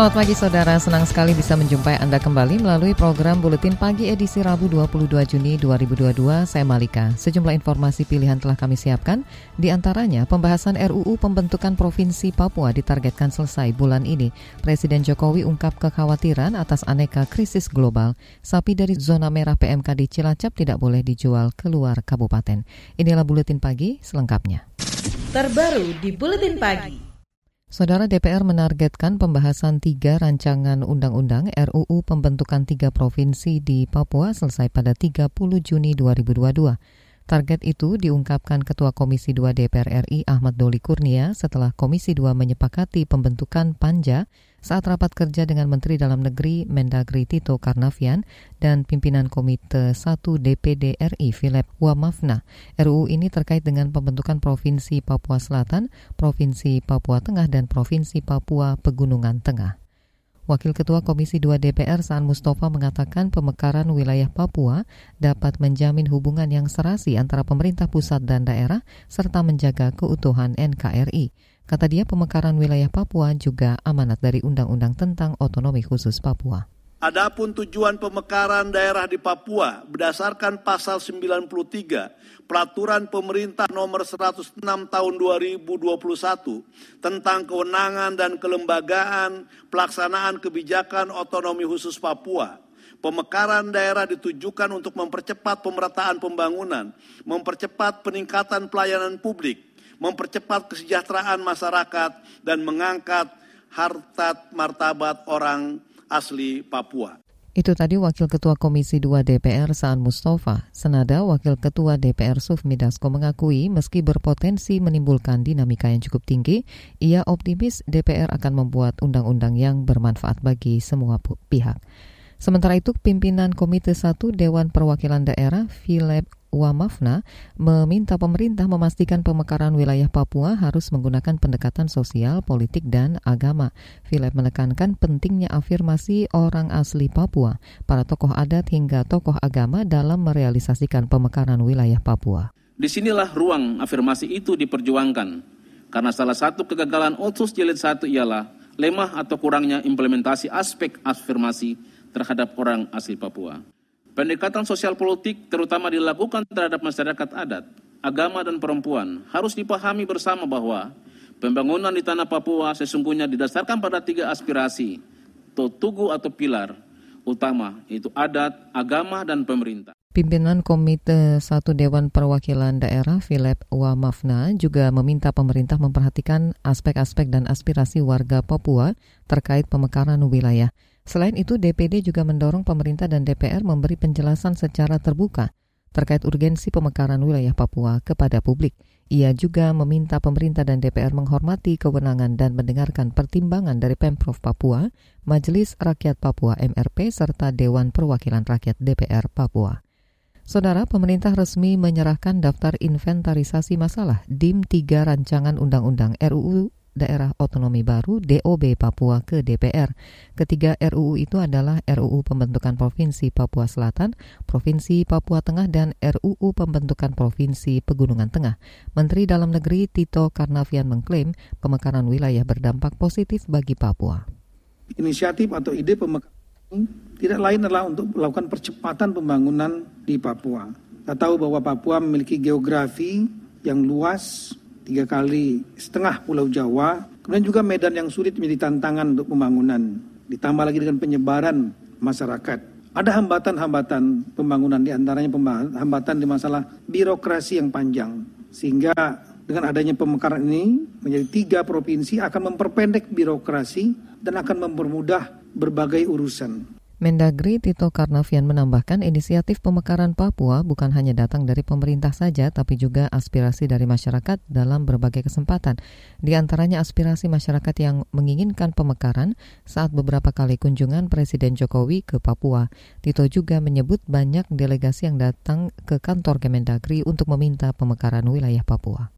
Selamat pagi saudara, senang sekali bisa menjumpai Anda kembali melalui program Buletin Pagi edisi Rabu 22 Juni 2022. Saya Malika. Sejumlah informasi pilihan telah kami siapkan, di antaranya pembahasan RUU pembentukan Provinsi Papua ditargetkan selesai bulan ini. Presiden Jokowi ungkap kekhawatiran atas aneka krisis global. Sapi dari zona merah PMK di Cilacap tidak boleh dijual keluar kabupaten. Inilah Buletin Pagi selengkapnya. Terbaru di Buletin Pagi. Saudara DPR menargetkan pembahasan tiga rancangan undang-undang RUU pembentukan tiga provinsi di Papua selesai pada 30 Juni 2022. Target itu diungkapkan Ketua Komisi 2 DPR RI Ahmad Doli Kurnia setelah Komisi 2 menyepakati pembentukan panja saat rapat kerja dengan Menteri Dalam Negeri Mendagri Tito Karnavian dan pimpinan Komite 1 DPD RI Philip Wamafna. RUU ini terkait dengan pembentukan Provinsi Papua Selatan, Provinsi Papua Tengah, dan Provinsi Papua Pegunungan Tengah. Wakil Ketua Komisi 2 DPR Saan Mustafa mengatakan pemekaran wilayah Papua dapat menjamin hubungan yang serasi antara pemerintah pusat dan daerah serta menjaga keutuhan NKRI. Kata dia pemekaran wilayah Papua juga amanat dari Undang-Undang tentang Otonomi Khusus Papua. Adapun tujuan pemekaran daerah di Papua berdasarkan pasal 93 Peraturan Pemerintah Nomor 106 Tahun 2021 tentang kewenangan dan kelembagaan pelaksanaan kebijakan otonomi khusus Papua. Pemekaran daerah ditujukan untuk mempercepat pemerataan pembangunan, mempercepat peningkatan pelayanan publik, mempercepat kesejahteraan masyarakat, dan mengangkat harta martabat orang asli Papua. Itu tadi Wakil Ketua Komisi 2 DPR Saan Mustafa. Senada Wakil Ketua DPR Sufmi Dasko mengakui meski berpotensi menimbulkan dinamika yang cukup tinggi, ia optimis DPR akan membuat undang-undang yang bermanfaat bagi semua pihak. Sementara itu, pimpinan Komite 1 Dewan Perwakilan Daerah, Philip Wamafna meminta pemerintah memastikan pemekaran wilayah Papua harus menggunakan pendekatan sosial, politik, dan agama. Philip menekankan pentingnya afirmasi orang asli Papua, para tokoh adat hingga tokoh agama dalam merealisasikan pemekaran wilayah Papua. Di sinilah ruang afirmasi itu diperjuangkan, karena salah satu kegagalan Otsus Jilid 1 ialah lemah atau kurangnya implementasi aspek afirmasi terhadap orang asli Papua. Pendekatan sosial politik terutama dilakukan terhadap masyarakat adat, agama dan perempuan harus dipahami bersama bahwa pembangunan di tanah Papua sesungguhnya didasarkan pada tiga aspirasi, tugu atau pilar utama, yaitu adat, agama, dan pemerintah. Pimpinan Komite Satu Dewan Perwakilan Daerah Philip Wamafna juga meminta pemerintah memperhatikan aspek-aspek dan aspirasi warga Papua terkait pemekaran wilayah. Selain itu, DPD juga mendorong pemerintah dan DPR memberi penjelasan secara terbuka terkait urgensi pemekaran wilayah Papua kepada publik. Ia juga meminta pemerintah dan DPR menghormati kewenangan dan mendengarkan pertimbangan dari Pemprov Papua, Majelis Rakyat Papua MRP, serta Dewan Perwakilan Rakyat DPR Papua. Saudara, pemerintah resmi menyerahkan daftar inventarisasi masalah DIM 3 Rancangan Undang-Undang RUU Daerah Otonomi Baru DOB Papua ke DPR. Ketiga RUU itu adalah RUU Pembentukan Provinsi Papua Selatan, Provinsi Papua Tengah, dan RUU Pembentukan Provinsi Pegunungan Tengah. Menteri Dalam Negeri Tito Karnavian mengklaim pemekaran wilayah berdampak positif bagi Papua. Inisiatif atau ide pemekaran tidak lain adalah untuk melakukan percepatan pembangunan di Papua. Kita tahu bahwa Papua memiliki geografi yang luas, tiga kali setengah Pulau Jawa. Kemudian juga medan yang sulit menjadi tantangan untuk pembangunan. Ditambah lagi dengan penyebaran masyarakat. Ada hambatan-hambatan pembangunan di antaranya hambatan di masalah birokrasi yang panjang. Sehingga dengan adanya pemekaran ini menjadi tiga provinsi akan memperpendek birokrasi dan akan mempermudah berbagai urusan. Mendagri Tito Karnavian menambahkan inisiatif pemekaran Papua bukan hanya datang dari pemerintah saja, tapi juga aspirasi dari masyarakat dalam berbagai kesempatan. Di antaranya aspirasi masyarakat yang menginginkan pemekaran saat beberapa kali kunjungan Presiden Jokowi ke Papua. Tito juga menyebut banyak delegasi yang datang ke kantor Kemendagri untuk meminta pemekaran wilayah Papua.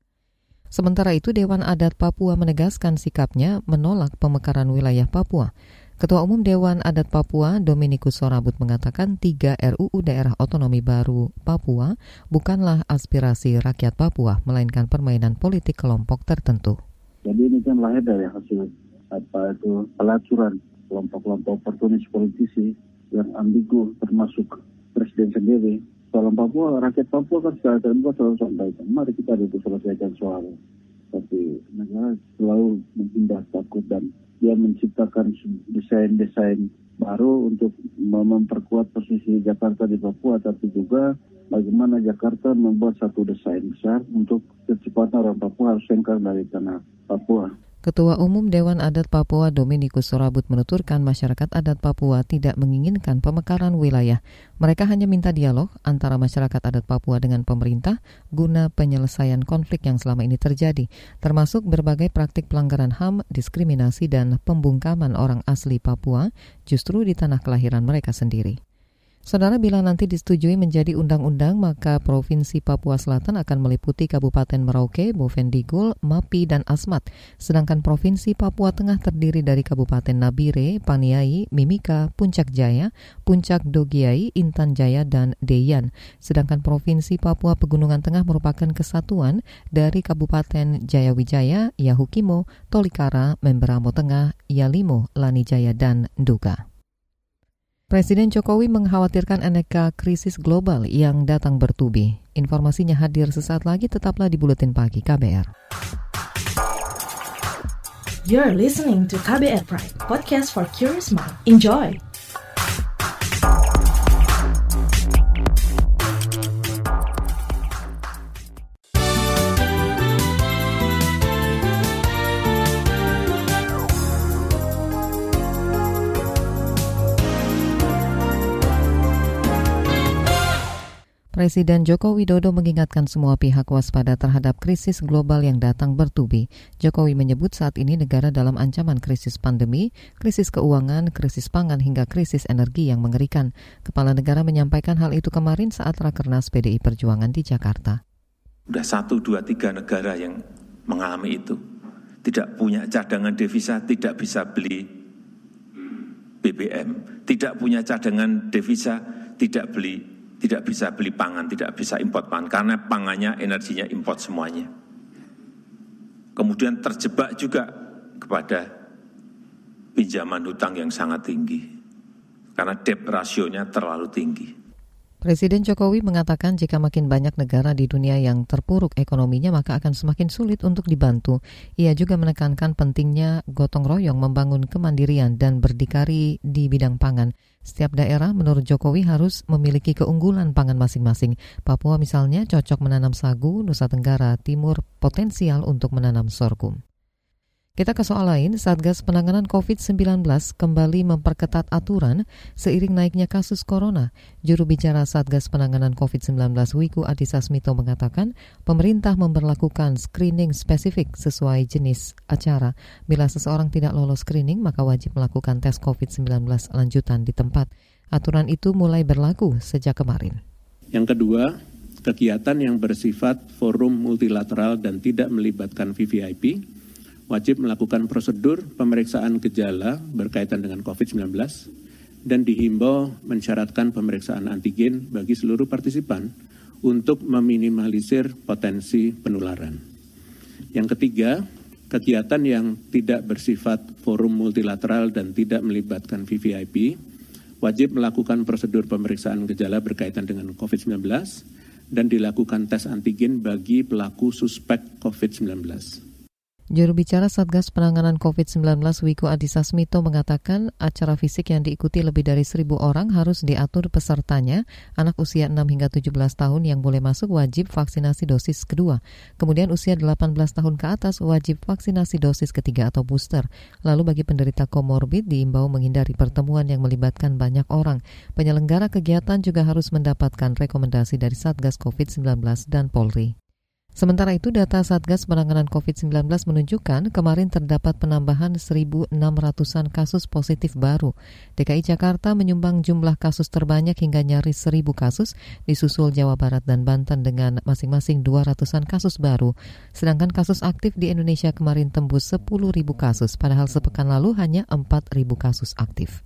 Sementara itu, Dewan Adat Papua menegaskan sikapnya menolak pemekaran wilayah Papua. Ketua Umum Dewan Adat Papua Dominikus Sorabut mengatakan tiga RUU daerah otonomi baru Papua bukanlah aspirasi rakyat Papua, melainkan permainan politik kelompok tertentu. Jadi ini kan lahir dari hasil apa itu pelacuran kelompok-kelompok oportunis politisi yang ambigu termasuk presiden sendiri. Soal Papua, rakyat Papua kan secara terbuka selalu sampaikan, mari kita itu selesaikan soal. Tapi negara selalu menghindar takut dan dia menciptakan desain-desain baru untuk memperkuat posisi Jakarta di Papua, tapi juga bagaimana Jakarta membuat satu desain besar untuk kecepatan orang Papua harus sengkar dari tanah Papua. Ketua Umum Dewan Adat Papua Dominikus Sorabut menuturkan masyarakat adat Papua tidak menginginkan pemekaran wilayah. Mereka hanya minta dialog antara masyarakat adat Papua dengan pemerintah guna penyelesaian konflik yang selama ini terjadi, termasuk berbagai praktik pelanggaran HAM, diskriminasi, dan pembungkaman orang asli Papua justru di tanah kelahiran mereka sendiri. Saudara, bila nanti disetujui menjadi undang-undang, maka Provinsi Papua Selatan akan meliputi Kabupaten Merauke, Bovendigul, Mapi, dan Asmat. Sedangkan Provinsi Papua Tengah terdiri dari Kabupaten Nabire, Paniai, Mimika, Puncak Jaya, Puncak Dogiai, Intan Jaya, dan Deyan. Sedangkan Provinsi Papua Pegunungan Tengah merupakan kesatuan dari Kabupaten Jayawijaya, Yahukimo, Tolikara, Memberamo Tengah, Yalimo, Lanijaya, dan Nduga. Presiden Jokowi mengkhawatirkan aneka krisis global yang datang bertubi. Informasinya hadir sesaat lagi, tetaplah di Buletin Pagi KBR. You're listening to KBR Pride, podcast for curious mind. Enjoy! Presiden Joko Widodo mengingatkan semua pihak waspada terhadap krisis global yang datang bertubi. Jokowi menyebut saat ini negara dalam ancaman krisis pandemi, krisis keuangan, krisis pangan hingga krisis energi yang mengerikan. Kepala negara menyampaikan hal itu kemarin saat Rakernas PDI Perjuangan di Jakarta. Sudah satu, dua, tiga negara yang mengalami itu. Tidak punya cadangan devisa, tidak bisa beli BBM. Tidak punya cadangan devisa, tidak beli tidak bisa beli pangan, tidak bisa import pangan, karena pangannya, energinya import semuanya. Kemudian terjebak juga kepada pinjaman hutang yang sangat tinggi, karena debt rasionya terlalu tinggi. Presiden Jokowi mengatakan jika makin banyak negara di dunia yang terpuruk ekonominya maka akan semakin sulit untuk dibantu. Ia juga menekankan pentingnya gotong royong membangun kemandirian dan berdikari di bidang pangan. Setiap daerah menurut Jokowi harus memiliki keunggulan pangan masing-masing. Papua misalnya cocok menanam sagu, Nusa Tenggara Timur potensial untuk menanam sorghum. Kita ke soal lain, Satgas Penanganan COVID-19 kembali memperketat aturan seiring naiknya kasus corona. Juru bicara Satgas Penanganan COVID-19 Wiku Adhisa Smito mengatakan pemerintah memperlakukan screening spesifik sesuai jenis acara. Bila seseorang tidak lolos screening, maka wajib melakukan tes COVID-19 lanjutan di tempat. Aturan itu mulai berlaku sejak kemarin. Yang kedua, kegiatan yang bersifat forum multilateral dan tidak melibatkan VVIP wajib melakukan prosedur pemeriksaan gejala berkaitan dengan COVID-19 dan dihimbau mensyaratkan pemeriksaan antigen bagi seluruh partisipan untuk meminimalisir potensi penularan. Yang ketiga, kegiatan yang tidak bersifat forum multilateral dan tidak melibatkan VVIP wajib melakukan prosedur pemeriksaan gejala berkaitan dengan COVID-19 dan dilakukan tes antigen bagi pelaku suspek COVID-19. Juru bicara Satgas Penanganan COVID-19 Wiku Adhisa Smito mengatakan acara fisik yang diikuti lebih dari seribu orang harus diatur pesertanya. Anak usia 6 hingga 17 tahun yang boleh masuk wajib vaksinasi dosis kedua. Kemudian usia 18 tahun ke atas wajib vaksinasi dosis ketiga atau booster. Lalu bagi penderita komorbid diimbau menghindari pertemuan yang melibatkan banyak orang. Penyelenggara kegiatan juga harus mendapatkan rekomendasi dari Satgas COVID-19 dan Polri. Sementara itu, data Satgas Penanganan COVID-19 menunjukkan kemarin terdapat penambahan 1.600-an kasus positif baru. DKI Jakarta menyumbang jumlah kasus terbanyak hingga nyaris 1.000 kasus, disusul Jawa Barat dan Banten dengan masing-masing 200-an kasus baru. Sedangkan kasus aktif di Indonesia kemarin tembus 10.000 kasus, padahal sepekan lalu hanya 4.000 kasus aktif.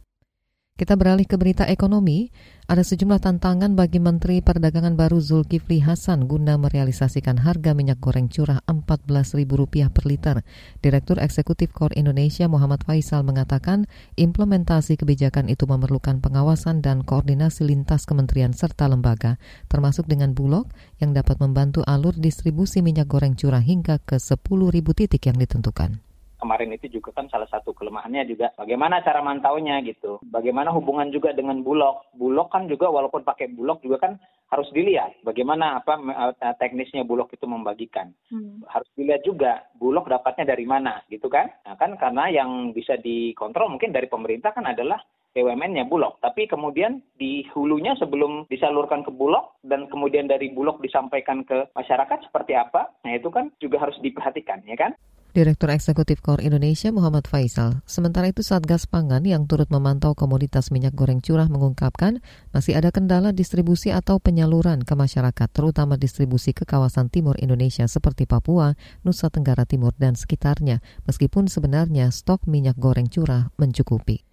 Kita beralih ke berita ekonomi. Ada sejumlah tantangan bagi Menteri Perdagangan baru Zulkifli Hasan guna merealisasikan harga minyak goreng curah Rp14.000 per liter. Direktur Eksekutif Kor Indonesia Muhammad Faisal mengatakan implementasi kebijakan itu memerlukan pengawasan dan koordinasi lintas kementerian serta lembaga, termasuk dengan Bulog yang dapat membantu alur distribusi minyak goreng curah hingga ke 10.000 titik yang ditentukan kemarin itu juga kan salah satu kelemahannya juga bagaimana cara mantaunya gitu. Bagaimana hubungan juga dengan Bulog. Bulog kan juga walaupun pakai Bulog juga kan harus dilihat bagaimana apa eh, teknisnya Bulog itu membagikan. Hmm. Harus dilihat juga Bulog dapatnya dari mana gitu kan. Nah kan karena yang bisa dikontrol mungkin dari pemerintah kan adalah BUMN-nya Bulog. Tapi kemudian di hulunya sebelum disalurkan ke Bulog dan kemudian dari Bulog disampaikan ke masyarakat seperti apa, nah itu kan juga harus diperhatikan, ya kan? Direktur Eksekutif Kor Indonesia Muhammad Faisal. Sementara itu Satgas Pangan yang turut memantau komoditas minyak goreng curah mengungkapkan masih ada kendala distribusi atau penyaluran ke masyarakat, terutama distribusi ke kawasan timur Indonesia seperti Papua, Nusa Tenggara Timur, dan sekitarnya, meskipun sebenarnya stok minyak goreng curah mencukupi.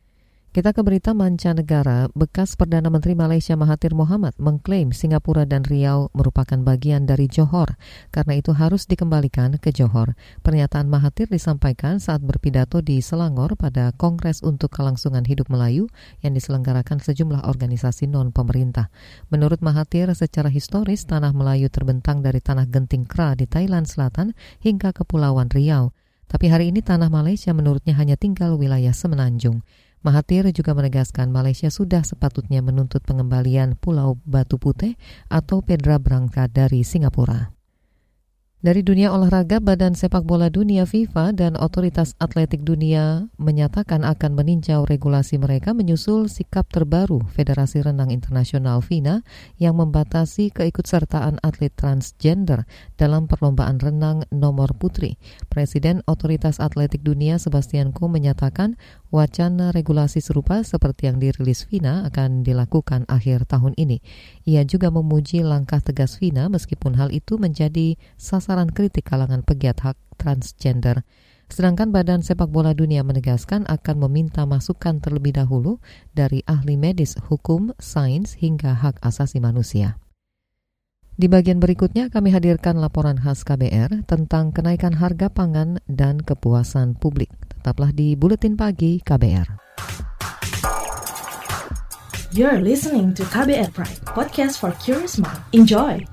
Kita ke berita mancanegara. Bekas Perdana Menteri Malaysia Mahathir Mohamad mengklaim Singapura dan Riau merupakan bagian dari Johor. Karena itu harus dikembalikan ke Johor. Pernyataan Mahathir disampaikan saat berpidato di Selangor pada Kongres untuk Kelangsungan Hidup Melayu yang diselenggarakan sejumlah organisasi non-pemerintah. Menurut Mahathir, secara historis Tanah Melayu terbentang dari Tanah Genting Kra di Thailand Selatan hingga Kepulauan Riau. Tapi hari ini tanah Malaysia menurutnya hanya tinggal wilayah semenanjung. Mahathir juga menegaskan Malaysia sudah sepatutnya menuntut pengembalian Pulau Batu Putih atau Pedra Branca dari Singapura. Dari dunia olahraga, Badan Sepak Bola Dunia FIFA dan Otoritas Atletik Dunia menyatakan akan meninjau regulasi mereka menyusul sikap terbaru Federasi Renang Internasional FINA yang membatasi keikutsertaan atlet transgender dalam perlombaan renang nomor putri. Presiden Otoritas Atletik Dunia Sebastian Coe menyatakan wacana regulasi serupa seperti yang dirilis FINA akan dilakukan akhir tahun ini. Ia juga memuji langkah tegas FINA meskipun hal itu menjadi sasaran sasaran kritik kalangan pegiat hak transgender. Sedangkan Badan Sepak Bola Dunia menegaskan akan meminta masukan terlebih dahulu dari ahli medis, hukum, sains, hingga hak asasi manusia. Di bagian berikutnya kami hadirkan laporan khas KBR tentang kenaikan harga pangan dan kepuasan publik. Tetaplah di Buletin Pagi KBR. You're listening to KBR Pride, podcast for curious mind. Enjoy!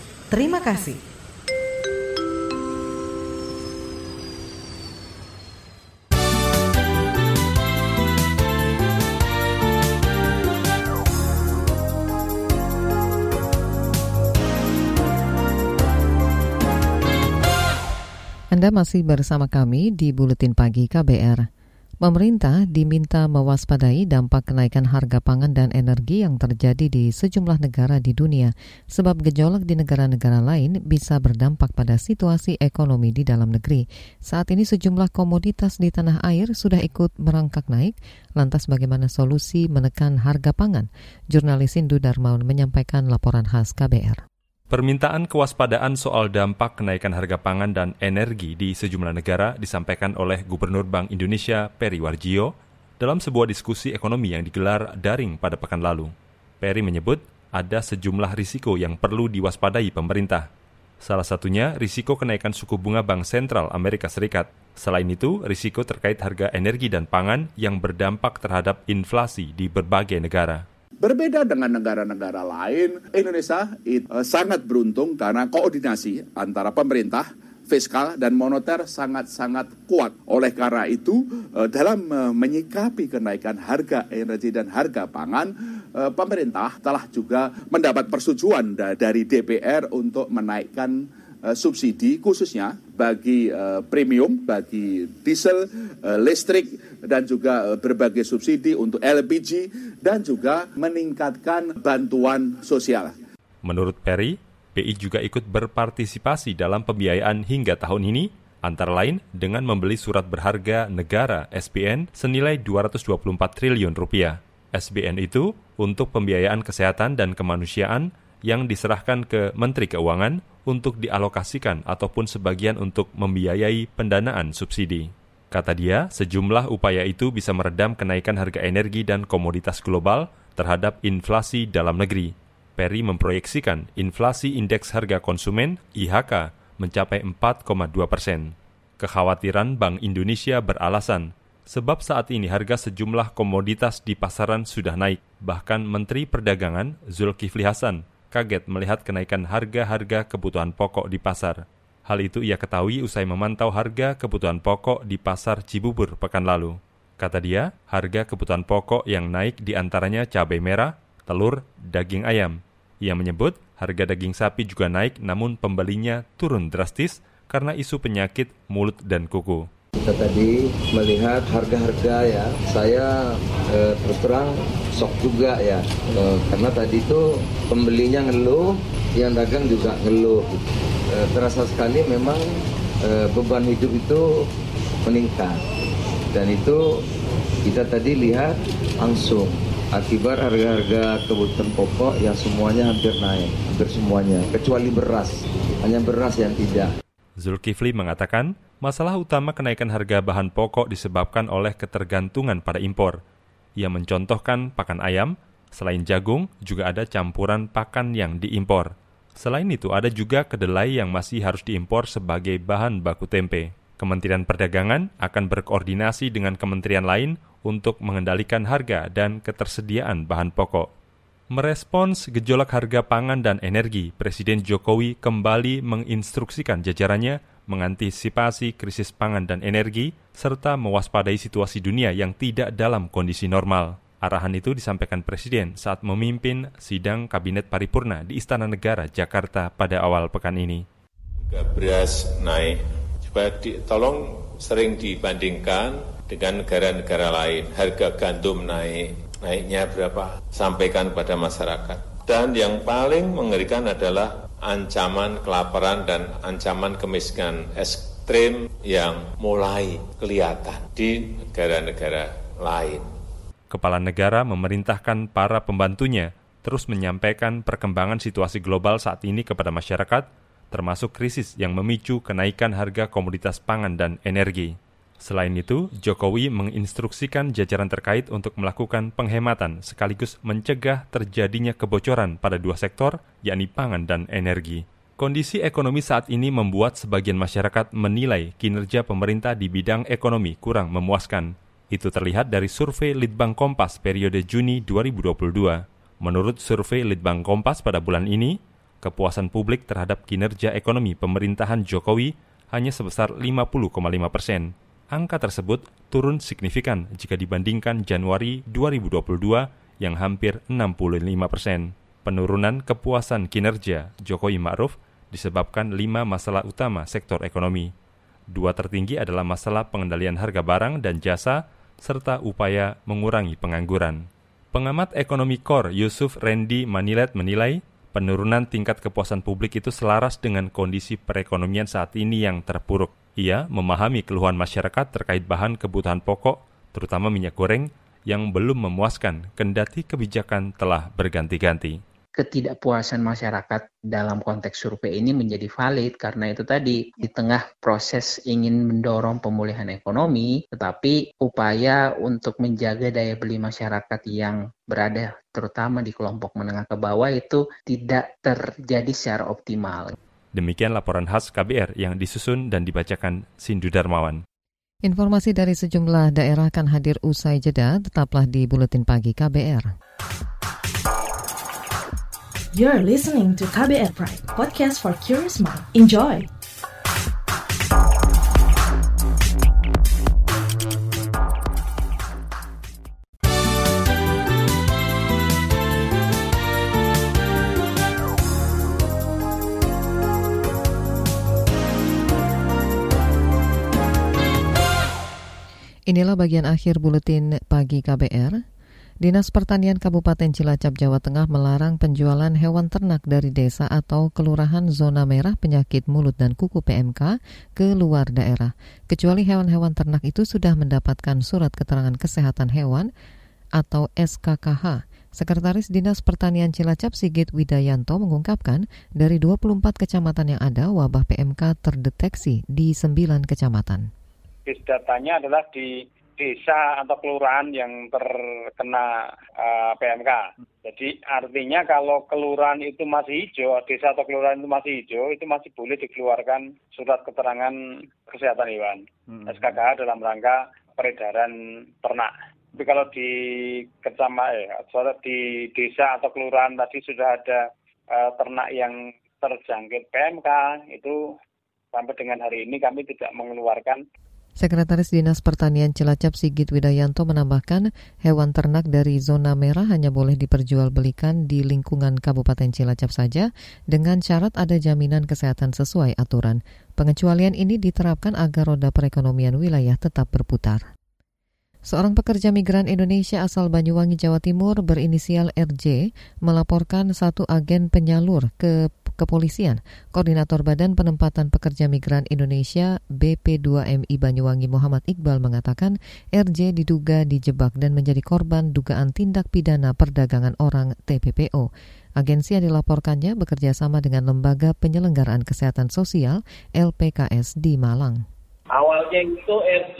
Terima kasih. Anda masih bersama kami di Buletin Pagi KBR. Pemerintah diminta mewaspadai dampak kenaikan harga pangan dan energi yang terjadi di sejumlah negara di dunia, sebab gejolak di negara-negara lain bisa berdampak pada situasi ekonomi di dalam negeri. Saat ini sejumlah komoditas di tanah air sudah ikut merangkak naik, lantas bagaimana solusi menekan harga pangan? Jurnalis Indu Darmawan menyampaikan laporan khas KBR. Permintaan kewaspadaan soal dampak kenaikan harga pangan dan energi di sejumlah negara disampaikan oleh Gubernur Bank Indonesia Peri Warjio dalam sebuah diskusi ekonomi yang digelar daring pada pekan lalu. Peri menyebut ada sejumlah risiko yang perlu diwaspadai pemerintah. Salah satunya risiko kenaikan suku bunga Bank Sentral Amerika Serikat. Selain itu, risiko terkait harga energi dan pangan yang berdampak terhadap inflasi di berbagai negara. Berbeda dengan negara-negara lain, Indonesia it, uh, sangat beruntung karena koordinasi antara pemerintah, fiskal dan moneter sangat-sangat kuat. Oleh karena itu, uh, dalam uh, menyikapi kenaikan harga energi dan harga pangan, pemerintah telah juga mendapat persetujuan dari DPR untuk menaikkan uh, subsidi khususnya bagi uh, premium, bagi diesel, uh, listrik, dan juga berbagai subsidi untuk LPG, dan juga meningkatkan bantuan sosial. Menurut Perry, BI juga ikut berpartisipasi dalam pembiayaan hingga tahun ini, antara lain dengan membeli surat berharga negara SBN senilai 224 triliun rupiah. SBN itu untuk pembiayaan kesehatan dan kemanusiaan yang diserahkan ke Menteri Keuangan untuk dialokasikan ataupun sebagian untuk membiayai pendanaan subsidi. Kata dia, sejumlah upaya itu bisa meredam kenaikan harga energi dan komoditas global terhadap inflasi dalam negeri. Perry memproyeksikan inflasi indeks harga konsumen IHK mencapai 4,2 persen. Kekhawatiran Bank Indonesia beralasan sebab saat ini harga sejumlah komoditas di pasaran sudah naik. Bahkan Menteri Perdagangan Zulkifli Hasan kaget melihat kenaikan harga-harga kebutuhan pokok di pasar. Hal itu ia ketahui usai memantau harga kebutuhan pokok di pasar Cibubur pekan lalu. Kata dia, harga kebutuhan pokok yang naik di antaranya cabai merah, telur, daging ayam. Ia menyebut harga daging sapi juga naik namun pembelinya turun drastis karena isu penyakit mulut dan kuku. Kita tadi melihat harga-harga ya, saya eh, terus terang sok juga ya, eh, karena tadi itu pembelinya ngeluh, yang dagang juga ngeluh. Eh, terasa sekali memang eh, beban hidup itu meningkat, dan itu kita tadi lihat langsung akibat harga-harga kebutuhan pokok yang semuanya hampir naik, hampir semuanya, kecuali beras, hanya beras yang tidak. Zulkifli mengatakan, masalah utama kenaikan harga bahan pokok disebabkan oleh ketergantungan pada impor. Ia mencontohkan pakan ayam, selain jagung, juga ada campuran pakan yang diimpor. Selain itu, ada juga kedelai yang masih harus diimpor sebagai bahan baku tempe. Kementerian Perdagangan akan berkoordinasi dengan kementerian lain untuk mengendalikan harga dan ketersediaan bahan pokok. Merespons gejolak harga pangan dan energi, Presiden Jokowi kembali menginstruksikan jajarannya mengantisipasi krisis pangan dan energi, serta mewaspadai situasi dunia yang tidak dalam kondisi normal. Arahan itu disampaikan Presiden saat memimpin sidang Kabinet Paripurna di Istana Negara, Jakarta pada awal pekan ini. Beras naik, coba di, tolong sering dibandingkan dengan negara-negara lain. Harga gandum naik, naiknya berapa, sampaikan pada masyarakat. Dan yang paling mengerikan adalah ancaman kelaparan dan ancaman kemiskinan ekstrim yang mulai kelihatan di negara-negara lain. Kepala negara memerintahkan para pembantunya terus menyampaikan perkembangan situasi global saat ini kepada masyarakat, termasuk krisis yang memicu kenaikan harga komoditas pangan dan energi. Selain itu, Jokowi menginstruksikan jajaran terkait untuk melakukan penghematan sekaligus mencegah terjadinya kebocoran pada dua sektor, yakni pangan dan energi. Kondisi ekonomi saat ini membuat sebagian masyarakat menilai kinerja pemerintah di bidang ekonomi kurang memuaskan. Itu terlihat dari survei Litbang Kompas periode Juni 2022. Menurut survei Litbang Kompas pada bulan ini, kepuasan publik terhadap kinerja ekonomi pemerintahan Jokowi hanya sebesar 50,5 persen angka tersebut turun signifikan jika dibandingkan Januari 2022 yang hampir 65 persen. Penurunan kepuasan kinerja Jokowi Ma'ruf disebabkan lima masalah utama sektor ekonomi. Dua tertinggi adalah masalah pengendalian harga barang dan jasa, serta upaya mengurangi pengangguran. Pengamat ekonomi KOR Yusuf Randy Manilet menilai penurunan tingkat kepuasan publik itu selaras dengan kondisi perekonomian saat ini yang terpuruk. Ia memahami keluhan masyarakat terkait bahan kebutuhan pokok, terutama minyak goreng, yang belum memuaskan kendati kebijakan telah berganti-ganti ketidakpuasan masyarakat dalam konteks survei ini menjadi valid karena itu tadi di tengah proses ingin mendorong pemulihan ekonomi tetapi upaya untuk menjaga daya beli masyarakat yang berada terutama di kelompok menengah ke bawah itu tidak terjadi secara optimal. Demikian laporan khas KBR yang disusun dan dibacakan Sindu Darmawan. Informasi dari sejumlah daerah akan hadir usai jeda, tetaplah di Buletin Pagi KBR. You're listening to KBR Pride, podcast for curious mind. Enjoy! Inilah bagian akhir buletin pagi KBR. Dinas Pertanian Kabupaten Cilacap, Jawa Tengah melarang penjualan hewan ternak dari desa atau kelurahan zona merah penyakit mulut dan kuku PMK ke luar daerah. Kecuali hewan-hewan ternak itu sudah mendapatkan surat keterangan kesehatan hewan atau SKKH. Sekretaris Dinas Pertanian Cilacap Sigit Widayanto mengungkapkan dari 24 kecamatan yang ada wabah PMK terdeteksi di 9 kecamatan. Datanya adalah di desa atau kelurahan yang terkena uh, eh, PMK. Jadi artinya kalau kelurahan itu masih hijau, desa atau kelurahan itu masih hijau, itu masih boleh dikeluarkan surat keterangan kesehatan hewan hmm. SKKH dalam rangka peredaran ternak. Tapi kalau di kecamatan, eh, di desa atau kelurahan tadi sudah ada uh, ternak yang terjangkit PMK, itu sampai dengan hari ini kami tidak mengeluarkan Sekretaris Dinas Pertanian Cilacap Sigit Widayanto menambahkan hewan ternak dari zona merah hanya boleh diperjualbelikan di lingkungan Kabupaten Cilacap saja dengan syarat ada jaminan kesehatan sesuai aturan. Pengecualian ini diterapkan agar roda perekonomian wilayah tetap berputar. Seorang pekerja migran Indonesia asal Banyuwangi, Jawa Timur berinisial RJ melaporkan satu agen penyalur ke kepolisian. Koordinator Badan Penempatan Pekerja Migran Indonesia BP2MI Banyuwangi Muhammad Iqbal mengatakan RJ diduga dijebak dan menjadi korban dugaan tindak pidana perdagangan orang TPPO. Agensi yang dilaporkannya bekerja sama dengan Lembaga Penyelenggaraan Kesehatan Sosial LPKS di Malang. Awalnya itu RJ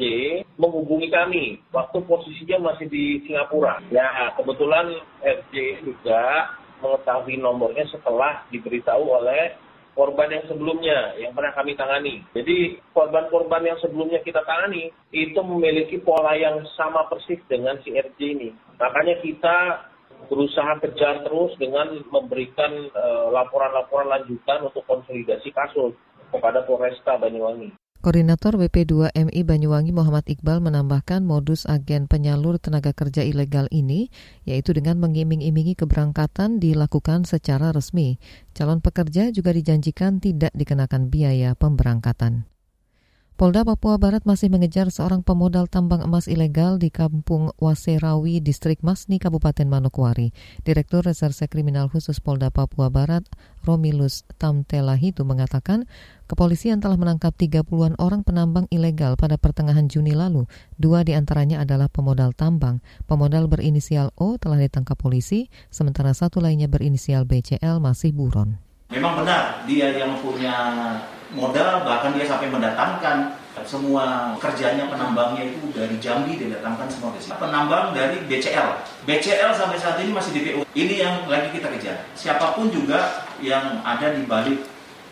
menghubungi kami waktu posisinya masih di Singapura. Ya, kebetulan RJ juga mengetahui nomornya setelah diberitahu oleh korban yang sebelumnya yang pernah kami tangani. Jadi korban-korban yang sebelumnya kita tangani itu memiliki pola yang sama persis dengan si RJ ini. Makanya kita berusaha kejar terus dengan memberikan eh, laporan-laporan lanjutan untuk konsolidasi kasus kepada Polresta Banyuwangi. Koordinator WP2MI Banyuwangi Muhammad Iqbal menambahkan modus agen penyalur tenaga kerja ilegal ini yaitu dengan mengiming-imingi keberangkatan dilakukan secara resmi. Calon pekerja juga dijanjikan tidak dikenakan biaya pemberangkatan. Polda Papua Barat masih mengejar seorang pemodal tambang emas ilegal di Kampung Waserawi, Distrik Masni, Kabupaten Manokwari. Direktur Reserse Kriminal Khusus Polda Papua Barat, Romilus Tamtelahitu mengatakan, kepolisian telah menangkap 30-an orang penambang ilegal pada pertengahan Juni lalu. Dua di antaranya adalah pemodal tambang. Pemodal berinisial O telah ditangkap polisi, sementara satu lainnya berinisial BCL masih buron. Memang benar, dia yang punya modal bahkan dia sampai mendatangkan semua kerjanya penambangnya itu dari Jambi didatangkan semua ke sini. Penambang dari BCL. BCL sampai saat ini masih DPO. Ini yang lagi kita kejar. Siapa pun juga yang ada di balik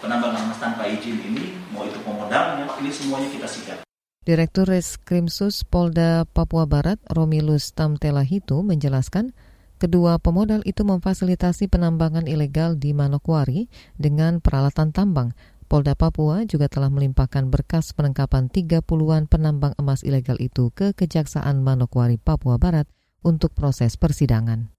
penambang emas tanpa izin ini, mau itu pemodalnya, ini semuanya kita sikat. Direktur Reskrimsus Polda Papua Barat, Romilus Tamtelahitu, menjelaskan Kedua pemodal itu memfasilitasi penambangan ilegal di Manokwari dengan peralatan tambang. Polda Papua juga telah melimpahkan berkas penangkapan 30-an penambang emas ilegal itu ke Kejaksaan Manokwari, Papua Barat untuk proses persidangan.